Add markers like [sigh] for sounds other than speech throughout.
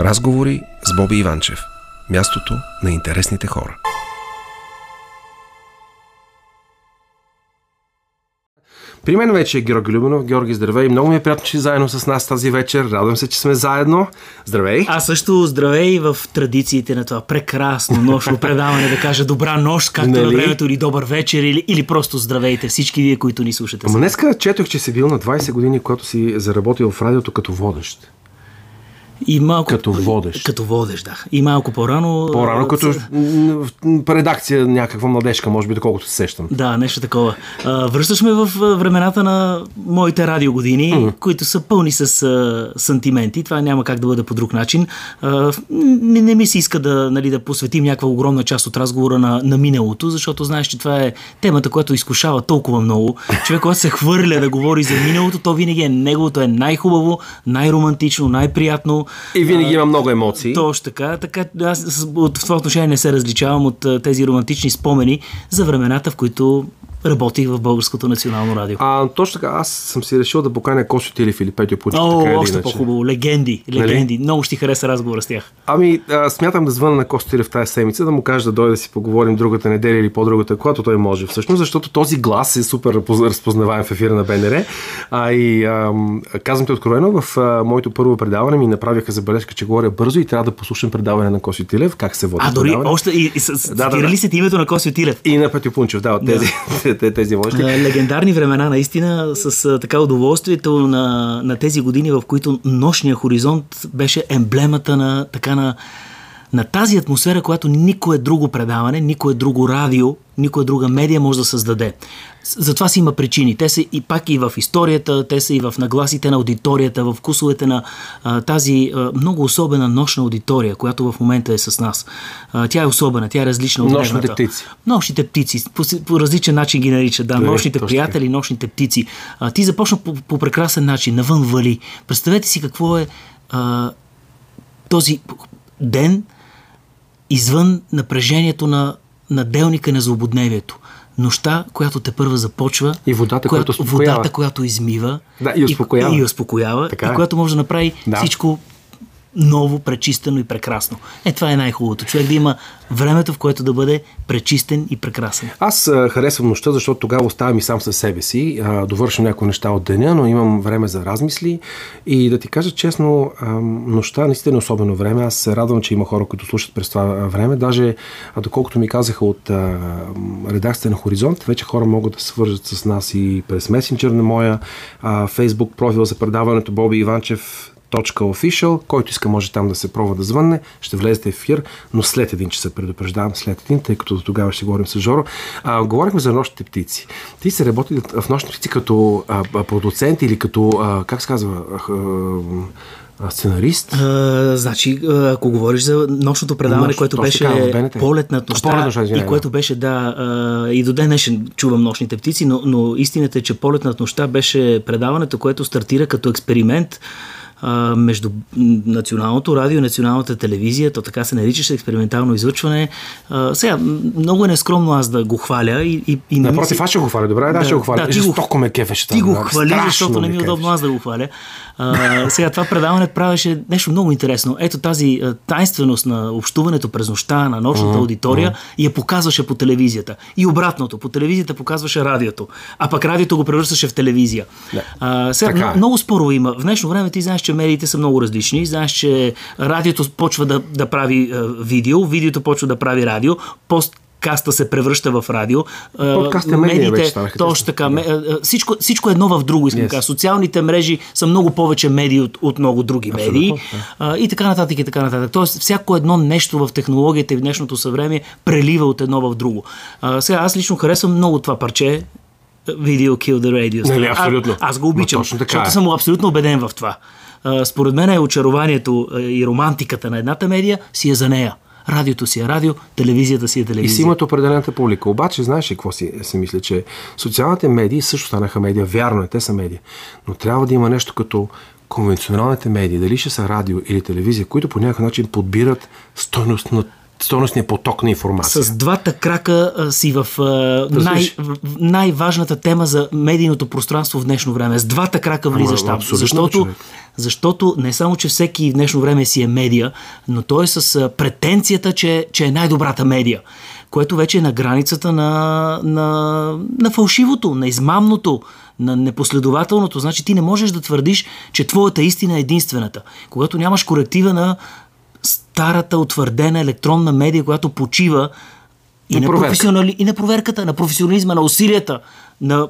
Разговори с Боби Иванчев. Мястото на интересните хора. При мен вече е Георги Любенов. Георги, здравей. Много ми е приятно, че заедно с нас тази вечер. Радвам се, че сме заедно. Здравей. Аз също здравей в традициите на това прекрасно нощно предаване, да кажа добра нощ, както нали? на времето или добър вечер, или, или просто здравейте всички вие, които ни слушате. Ама днеска четох, че си бил на 20 години, когато си заработил в радиото като водещ. И малко, като водещ. Като водещ, да. И малко по-рано. По-рано, като редакция някаква младежка, може би, доколкото се сещам. Да, нещо такова. връщаш ме в времената на моите радиогодини, mm. които са пълни с сантименти. Това няма как да бъде по друг начин. Не, не ми се иска да, нали, да посветим някаква огромна част от разговора на, на миналото, защото знаеш, че това е темата, която изкушава толкова много. Човек, който се хвърля да говори за миналото, то винаги е неговото е най-хубаво, най-романтично, най-приятно и винаги има много емоции. Точно така. така аз в това отношение не се различавам от тези романтични спомени за времената, в които работих в Българското национално радио. А, точно така, аз съм си решил да поканя Косо или Петю Пучев. О, така още по-хубаво. Легенди. Нали? Легенди. Нали? Много ще хареса разговора с тях. Ами, а, смятам да звъна на Косо Тилев тази седмица, да му кажа да дойде да си поговорим другата неделя или по-другата, когато той може всъщност, защото този глас е супер разпознаваем в ефира на БНР. А и а, казвам ти откровено, в а, моето първо предаване ми направиха забележка, че говоря бързо и трябва да послушам предаване на Косо Тилев, как се води. А, дори още и, и, с, да, да, да. се името на Косо Тилев. И на Петю Пунчев, да, от тези, да. Тези водещи легендарни времена, наистина, с така удоволствието на, на тези години, в които нощния хоризонт беше емблемата на така на на тази атмосфера, която никое друго предаване, никое друго радио, никоя друга медия може да създаде. Затова си има причини. Те са и пак и в историята, те са и в нагласите на аудиторията, в вкусовете на а, тази а, много особена нощна аудитория, която в момента е с нас. А, тя е особена, тя е различна от Нощните птици. Нощните птици. По, по различен начин ги наричат. Да, Дори, нощните приятели, нощните птици. А, ти започна по, по прекрасен начин, навън вали. Представете си какво е а, този ден, извън напрежението на, на делника на злободневието. Нощта, която те първа започва. И водата, която, която Водата, която измива. Да, и успокоява. И, и успокоява. Така и е. която може да направи да. всичко ново, пречистено и прекрасно. Е, това е най-хубавото. Човек да има времето, в което да бъде пречистен и прекрасен. Аз харесвам нощта, защото тогава оставам и сам със себе си. Довършвам някои неща от деня, но имам време за размисли. И да ти кажа честно, нощта наистина е особено време. Аз се радвам, че има хора, които слушат през това време. Даже, доколкото ми казаха от редакцията на Хоризонт, вече хора могат да свържат с нас и през месенджер на моя фейсбук профил за предаването Боби Иванчев Official, който иска може там да се пробва да звънне, ще влезете в ефир, но след един часа предупреждавам, след един, тъй като до тогава ще говорим с Жоро. А, говорихме за нощните птици. Ти се работи в нощните птици като а, продуцент или като, а, как се казва, а, сценарист? А, значи, ако говориш за нощното предаване, Нощ, което беше така, полет над нощта, и което беше, да, и до ден днешен чувам нощните птици, но, но истината е, че полет над нощта беше предаването, което стартира като експеримент а, между националното радио и националната телевизия, то така се наричаше експериментално излъчване. А, сега, много е нескромно аз да го хваля и, и, и Напротив, аз ще го хваля, добре, да, да ще го хваля. Да, Жестоко ме кефеше. Ти го хвали, защото не ми е удобно аз да го хваля. А, сега това предаване правеше нещо много интересно. Ето тази тайнственост на общуването през нощта, на нощната аудитория uh-huh. я показваше по телевизията. И обратното, по телевизията показваше радиото. А пък радиото го превръщаше в телевизия. А, сега, така е. много споро има. В днешно време ти знаеш, че медиите са много различни. Знаеш, че радиото почва да, да прави а, видео, видеото почва да прави радио, пост каста се превръща в радио. Подкаст е медиите, вече станаха. Точно така. Да. Всичко, всичко едно в друго, искам yes. да Социалните мрежи са много повече медии от, от много други Абсолютно, медии. Да. И така нататък, и така нататък. Тоест, всяко едно нещо в технологията и в днешното съвремие прелива от едно в друго. Сега, аз лично харесвам много това парче. Video Kill the Radio. Нали, абсолютно. А, аз го обичам, защото е. съм абсолютно убеден в това. А, според мен е очарованието и романтиката на едната медия си е за нея. Радиото си е радио, телевизията си е телевизия. И си имат определената публика. Обаче, знаеш ли какво си, си мисля, че социалните медии също станаха медия. Вярно е, те са медии. Но трябва да има нещо като конвенционалните медии, дали ще са радио или телевизия, които по някакъв начин подбират стойност на стойностния поток на информация. С двата крака а, си в а, най, най-важната тема за медийното пространство в днешно време. С двата крака влизаш там. Защото, защото не само, че всеки в днешно време си е медия, но той е с претенцията, че, че е най-добрата медия което вече е на границата на, на, на фалшивото, на измамното, на непоследователното. Значи ти не можеш да твърдиш, че твоята истина е единствената. Когато нямаш коректива на старата утвърдена електронна медия, която почива и, на, професионали... и на проверката, на професионализма, на усилията, на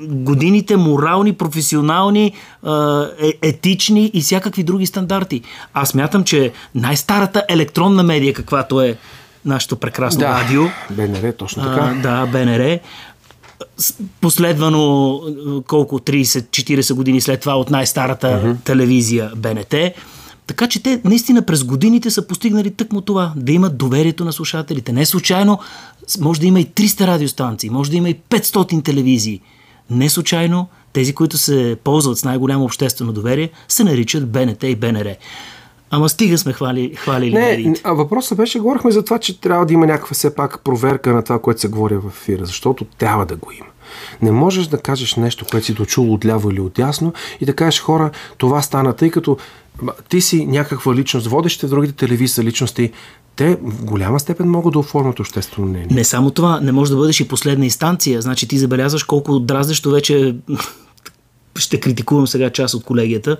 годините морални, професионални, е, етични и всякакви други стандарти. Аз мятам, че най-старата електронна медия, каквато е нашето прекрасно да, радио. БНР, точно така. А, да, БНР. Последвано колко 30-40 години след това от най-старата uh-huh. телевизия БНТ. Така че те наистина през годините са постигнали тъкмо това, да имат доверието на слушателите. Не случайно може да има и 300 радиостанции, може да има и 500 телевизии. Не случайно тези, които се ползват с най-голямо обществено доверие, се наричат БНТ и БНР. Ама стига сме хвали, хвалили Не, медиите. а въпросът беше, говорихме за това, че трябва да има някаква все пак проверка на това, което се говори в ефира, защото трябва да го има. Не можеш да кажеш нещо, което си дочул отляво или отясно и да кажеш хора, това стана, тъй като ти си някаква личност, водещите другите телевизии личности, те в голяма степен могат да оформят обществено мнение. Не само това, не може да бъдеш и последна инстанция. Значи ти забелязваш колко дразнещо вече [laughs] ще критикувам сега част от колегията,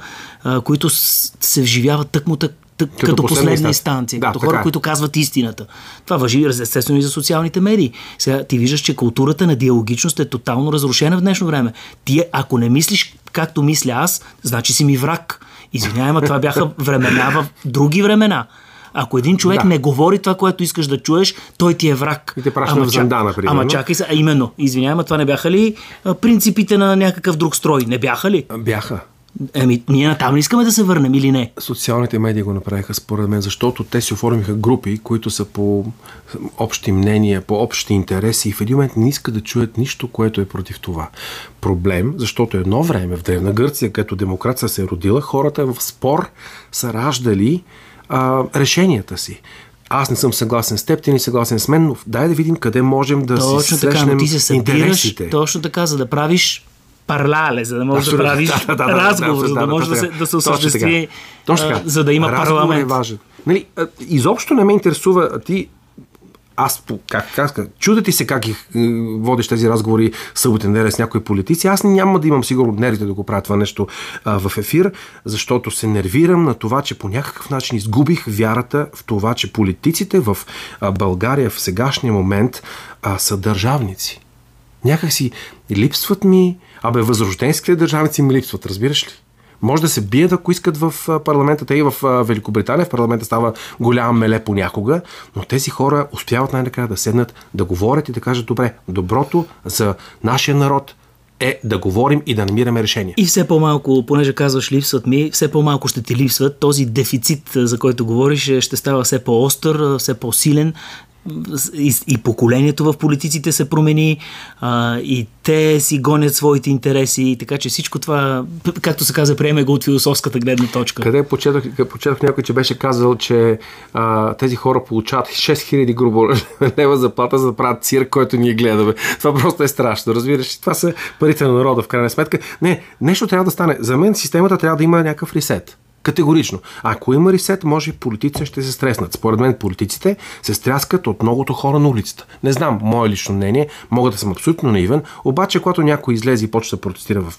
които се вживяват тъкмо тък, тък, като, като последна инстанция, да, като хора, е. които казват истината. Това въжи естествено и за социалните медии. Сега ти виждаш, че културата на диалогичност е тотално разрушена в днешно време. Ти, ако не мислиш както мисля аз, значи си ми враг. Извинявай, това бяха времена в други времена. Ако един човек да. не говори това, което искаш да чуеш, той ти е враг. И те праща в занда, например. Ама чакай се, а именно, извинявай, това не бяха ли принципите на някакъв друг строй? Не бяха ли? Бяха. Еми, ние там не искаме да се върнем или не? Социалните медии го направиха според мен, защото те си оформиха групи, които са по общи мнения, по общи интереси и в един момент не искат да чуят нищо, което е против това. Проблем, защото едно време в Древна Гърция, където демокрация се е родила, хората в спор са раждали а, решенията си. Аз не съм съгласен с теб, ти не съгласен с мен, но дай да видим къде можем да точно си така, но ти се събираш, интересите. Точно така, за да правиш парлале, за да можеш [laughs] да, да правиш да, да, да, разговор, да, за да, може да, се, да се осъществи, за да има Разговор парламент. е важен. Нали, изобщо не ме интересува ти аз, как, как, чуда ти се как ги е, водиш тези разговори съботен ден с някои политици. Аз няма да имам сигурно нервите да го правя това нещо а, в ефир, защото се нервирам на това, че по някакъв начин изгубих вярата в това, че политиците в а, България в сегашния момент а, са държавници. Някак си липсват ми, абе възрожденските държавници ми липсват, разбираш ли? Може да се бият, ако искат в парламента. Те и в Великобритания в парламента става голям меле понякога, но тези хора успяват най-накрая да седнат, да говорят и да кажат, добре, доброто за нашия народ е да говорим и да намираме решения. И все по-малко, понеже казваш липсват ми, все по-малко ще ти липсват. Този дефицит, за който говориш, е, ще става все по-остър, все по-силен и, и поколението в политиците се промени, а, и те си гонят своите интереси, така че всичко това, както се каза, приеме го от философската гледна точка. Къде почетох, почетох някой, че беше казал, че а, тези хора получават 6000 грубо [laughs] лева заплата, за да правят цирк, който ние гледаме. Това просто е страшно, разбираш. Това са парите на народа, в крайна сметка. Не, нещо трябва да стане. За мен системата трябва да има някакъв ресет. Категорично. Ако има ресет, може и политиците ще се стреснат. Според мен политиците се стряскат от многото хора на улицата. Не знам, мое лично мнение, мога да съм абсолютно наивен, обаче когато някой излезе и почва да протестира в,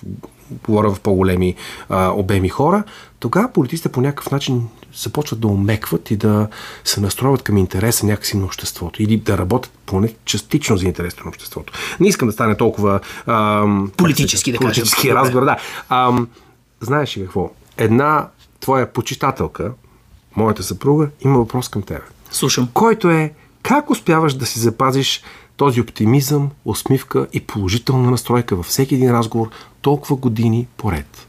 говоря в по-големи а, обеми хора, тогава политиците по някакъв начин започват да умекват и да се настроят към интереса някакси на обществото или да работят поне частично за интереса на обществото. Не искам да стане толкова ам, политически, да политически разговор. Да. Ам, знаеш ли какво? Една твоя почитателка, моята съпруга, има въпрос към теб. Слушам. Който е как успяваш да си запазиш този оптимизъм, усмивка и положителна настройка във всеки един разговор толкова години поред?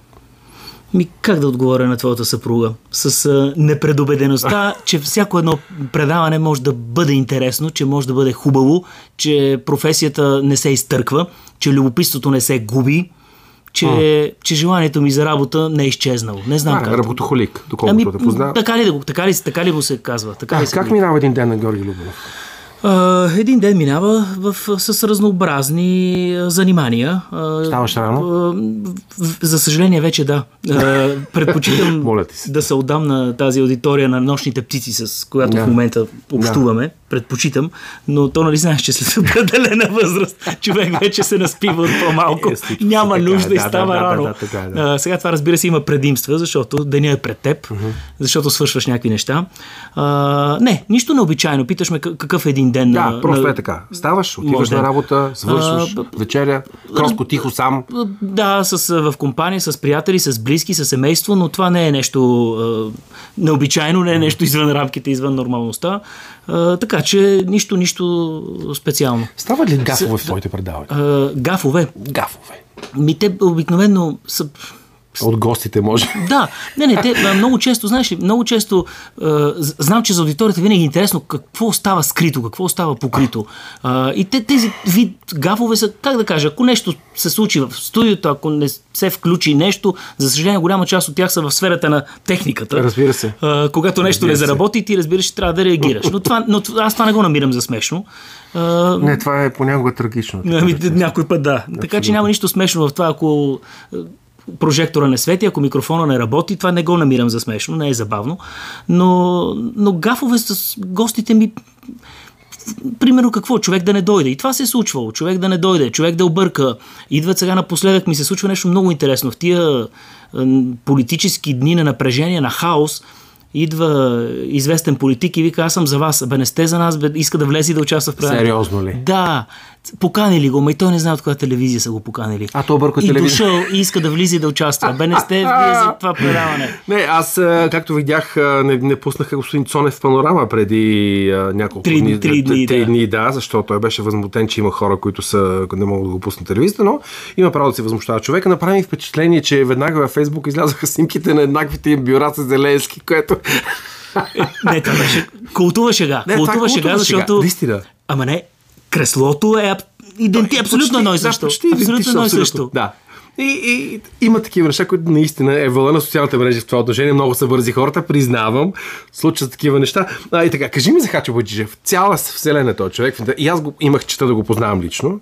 Ми, как да отговоря на твоята съпруга? С а, непредобедеността, [laughs] че всяко едно предаване може да бъде интересно, че може да бъде хубаво, че професията не се изтърква, че любопитството не се губи, че, а. че желанието ми за работа не е изчезнало. Не знам а, как. Работохолик, доколкото ами, те познавам. Така ли, така, ли, така ли му се казва? Така а, ли как минава един ден на Георги Любенов? един ден минава в, с разнообразни занимания. Ставаш рано? За съжаление вече да. [laughs] Предпочитам да се отдам на тази аудитория на нощните птици, с която да. в момента общуваме. Да. Предпочитам, но то нали знаеш, че след определена възраст човек вече се наспива от по-малко. Е, Няма така, нужда да, и става да, рано. Да, да, така, да. сега това разбира се има предимства, защото деня е пред теб, uh-huh. защото свършваш някакви неща. А, не, нищо необичайно. Питаш ме какъв е един ден да, на... просто на... е така. Ставаш, отиваш на работа, свършваш, а, вечеря, кротко, тихо, сам. Да, с, в компания, с приятели, с близки, с семейство, но това не е нещо а, необичайно, не е нещо извън рамките, извън нормалността. А, така че нищо, нищо специално. Става ли гафове в твоите предавания? А, гафове? Гафове. Ми те обикновено са от гостите, може. Да, не, не, те много често, знаеш ли, много често е, знам, че за аудиторията винаги е интересно какво остава скрито, какво остава покрито. Е, и те, тези вид гафове са, как да кажа, ако нещо се случи в студиото, ако не се включи нещо, за съжаление, голяма част от тях са в сферата на техниката. Разбира се. Е, когато нещо разбира не заработи, ти разбираш, трябва да реагираш. Но, това, но аз това не го намирам за смешно. Не, това е понякога трагично. Ами, някой път да. Абсолютно. Така че няма нищо смешно в това, ако прожектора не свети, ако микрофона не работи, това не го намирам за смешно, не е забавно. Но, но гафове с гостите ми примерно какво? Човек да не дойде. И това се е случвало. Човек да не дойде, човек да обърка. Идват сега напоследък ми се случва нещо много интересно. В тия политически дни на напрежение, на хаос, идва известен политик и вика, аз съм за вас, бе не сте за нас, бе, иска да влезе и да участва в предаването. Сериозно ли? Да. Поканили го, ма и той не знае от коя телевизия са го поканили. А то бърка телевизия. И дошъл и иска да влиза и да участва. Сте вие за това предаване. Не, аз, както видях, не, не пуснаха господин Цонев в панорама преди няколко три, дни. Три дни, три да. дни, да, защото той беше възмутен, че има хора, които са, не могат да го пуснат телевизията, но има право да се възмущава човека. Направи впечатление, че веднага във Фейсбук излязаха снимките на еднаквите им бюра с Зеленски, което не, това беше култова шега. Не, култова шега, защото... Наистина. Ама не, креслото е иденти, абсолютно едно и също. Абсолютно едно и също. Да. И, и, има такива неща, които наистина е вълна на социалните мрежи в това отношение. Много са бързи хората, признавам. Случват такива неща. А, и така, кажи ми за Хачо Боджижев. Цяла вселена този човек. И аз го, имах чета да го познавам лично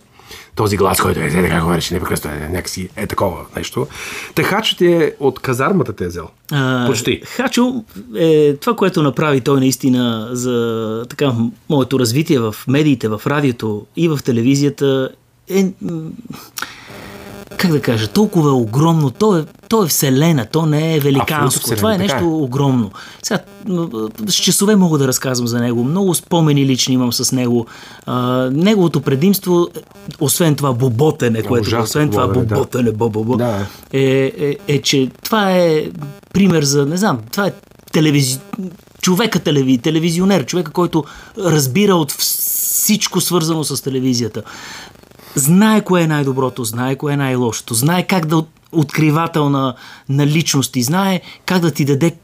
този глас, който е, така говореше непрекъснато, е, някакси е такова нещо. Та Хачо ти е от казармата те е взел. А, Почти. Хачо е това, което направи той наистина за така моето развитие в медиите, в радиото и в телевизията е как да кажа, толкова е огромно, то е, то е вселена, то не е великанско. Това е нещо е. огромно. Сега, с часове мога да разказвам за него. Много спомени лични имам с него. А, неговото предимство, освен това боботене, което ужасно, освен това боботене, да. бо-бо-бо, да. е, е, е, че това е пример за, не знам, това е телевизи... човека телеви... телевизионер, човека, който разбира от всичко свързано с телевизията знае кое е най-доброто, знае кое е най-лошото, знае как да откривател на, на личности, знае как да ти даде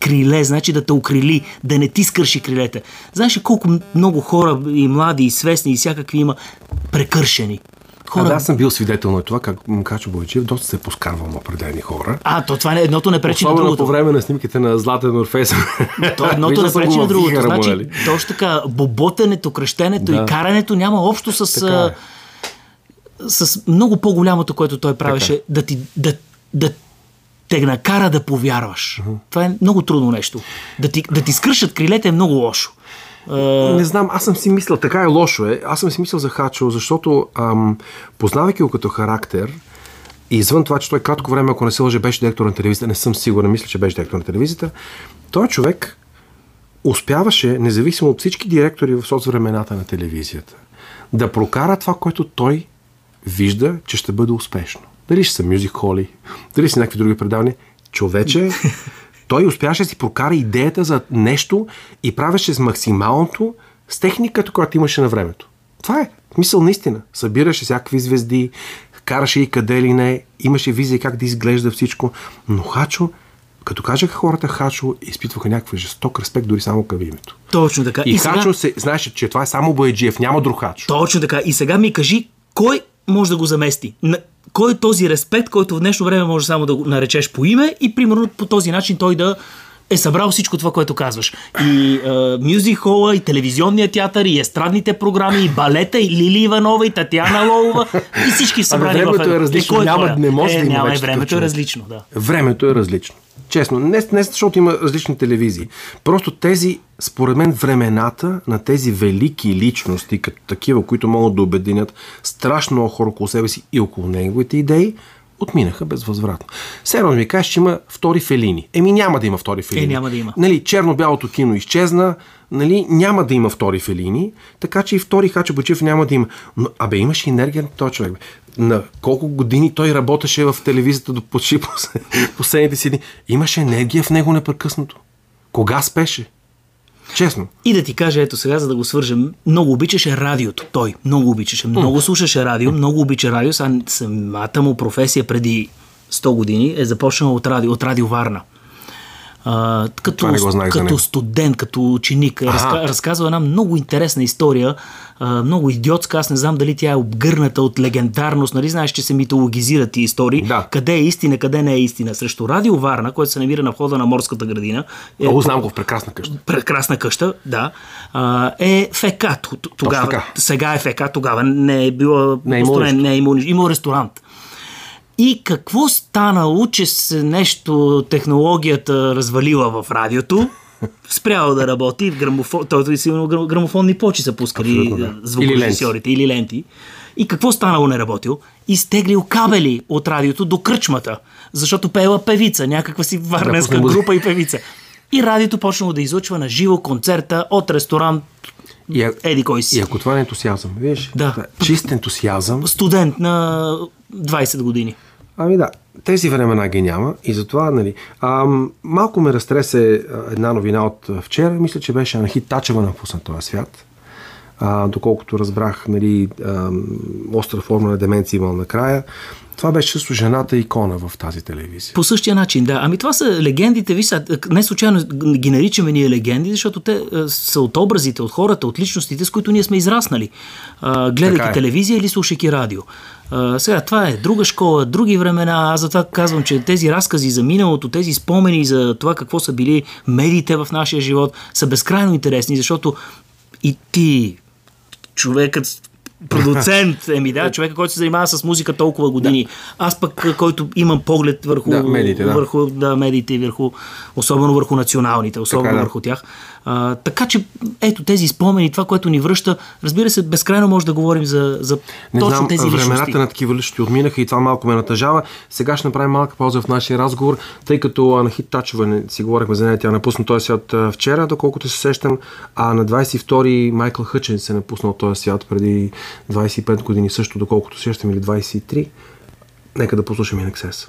криле, значи да те укрили, да не ти скърши крилете. Знаеш ли колко много хора и млади, и свестни, и всякакви има прекършени. Хора... А, да, аз съм бил свидетел на това, как Качо Бойчев доста се е поскарвал на определени хора. А, то това не, едното не пречи Особено на другото. по време на снимките на Златен Орфес. То едното не пречи на другото. Значи, точно така, боботенето, кръщенето да. и карането няма общо с... Така е с много по-голямото, което той правеше, да ти да, да те накара да повярваш. Uh-huh. Това е много трудно нещо. Да ти, да ти скършат крилете е много лошо. Не знам, аз съм си мислил, така е лошо е. Аз съм си мислил за Хачо, защото ам, познавайки го като характер, и извън това, че той кратко време, ако не се лъже, беше директор на телевизията, не съм сигурен, мисля, че беше директор на телевизията, той човек успяваше, независимо от всички директори в соцвремената на телевизията, да прокара това, което той вижда, че ще бъде успешно. Дали ще са мюзик холи, дали са някакви други предавания. Човече, [laughs] той успяваше да си прокара идеята за нещо и правеше с максималното с техниката, която имаше на времето. Това е. Мисъл наистина. Събираше всякакви звезди, караше и къде ли не, имаше визия как да изглежда всичко. Но Хачо, като кажеха хората Хачо, изпитваха някакъв жесток респект дори само към името. Точно така. И, и Хачо сега... се, знаеше, че това е само Бояджиев, няма друг Хачо. Точно така. И сега ми кажи, кой може да го замести. кой е този респект, който в днешно време може само да го наречеш по име и примерно по този начин той да е събрал всичко това, което казваш. И мюзик хола, и телевизионния театър, и естрадните програми, и балета, и Лили Иванова, и Татьяна Лолова, и всички събрани в времето е различно. Е, няма, не може е, да има няма, времето е различно, да. Времето е различно. Честно, не, не защото има различни телевизии. Просто тези, според мен, времената на тези велики личности, като такива, които могат да обединят страшно много хора около себе си и около неговите идеи, отминаха безвъзвратно. Все едно ми кажеш, че има втори Фелини. Еми няма да има втори Фелини. Е, няма да има. Нали, черно-бялото кино изчезна, нали, няма да има втори Фелини, така че и втори Хача няма да има. Но, абе, имаш енергия на този човек. На колко години той работеше в телевизията до почти [laughs] последните си дни. Имаше енергия в него непрекъснато. Кога спеше? Честно. И да ти кажа, ето сега, за да го свържем, много обичаше радиото. Той много обичаше, много слушаше радио, много обича радио. Самата му професия преди 100 години е започнала от радио, от радио Варна. А, като, знаех, като студент, като ученик. Разка, разказва една много интересна история, а, много идиотска. Аз не знам дали тя е обгърната от легендарност. Нали знаеш, че се митологизират ти истории. Да. Къде е истина, къде не е истина. Срещу Радио Варна, което се намира на входа на морската градина. Е, О, знам го в прекрасна къща. Прекрасна къща, да. А, е ФК тогава. Сега е ФК, тогава не е било не е имало, не е имало, имало ресторант. И какво станало, че се нещо технологията развалила в радиото, спряло да работи, в грамофон, той силно грамофонни почи са пускали да. звукорежисьорите или, или ленти. И какво станало не работил? Изтеглил кабели от радиото до кръчмата, защото пеела певица, някаква си варненска група и певица. И радиото почнало да излъчва на живо концерта от ресторант и, а, Еди кой си. И ако това е ентусиазъм, виж, да. чист ентусиазъм. Студент на 20 години. Ами да, тези времена ги няма и затова, нали, а, малко ме разтресе една новина от вчера. Мисля, че беше Анахит Тачева напусна този свят. А, доколкото разбрах, нали, а, остра форма на деменция имал накрая. Това беше също жената икона в тази телевизия. По същия начин, да. Ами това са легендите, ви са, не случайно ги наричаме ние легенди, защото те са от образите, от хората, от личностите, с които ние сме израснали, гледайки е. телевизия или слушайки радио. А, сега, това е друга школа, други времена. Аз затова казвам, че тези разкази за миналото, тези спомени за това какво са били медиите в нашия живот, са безкрайно интересни, защото и ти, човекът продуцент, [laughs] еми да, човека, който се занимава с музика толкова години. Да. Аз пък, който имам поглед върху да, медиите, да. върху да, медиите, върху, особено върху националните, особено така, да. върху тях. А, така че, ето тези спомени, това, което ни връща, разбира се, безкрайно може да говорим за, за Не точно знам, тези времената личности. на такива личности отминаха и това малко ме натъжава. Сега ще направим малка пауза в нашия разговор, тъй като Анахит Тачева, не, си говорихме за нея, тя напусна този свят вчера, доколкото се сещам, а на 22 Майкъл Хъчен се напуснал този свят преди 25 години също, доколкото се сещам, или 23. Нека да послушаме Инексес.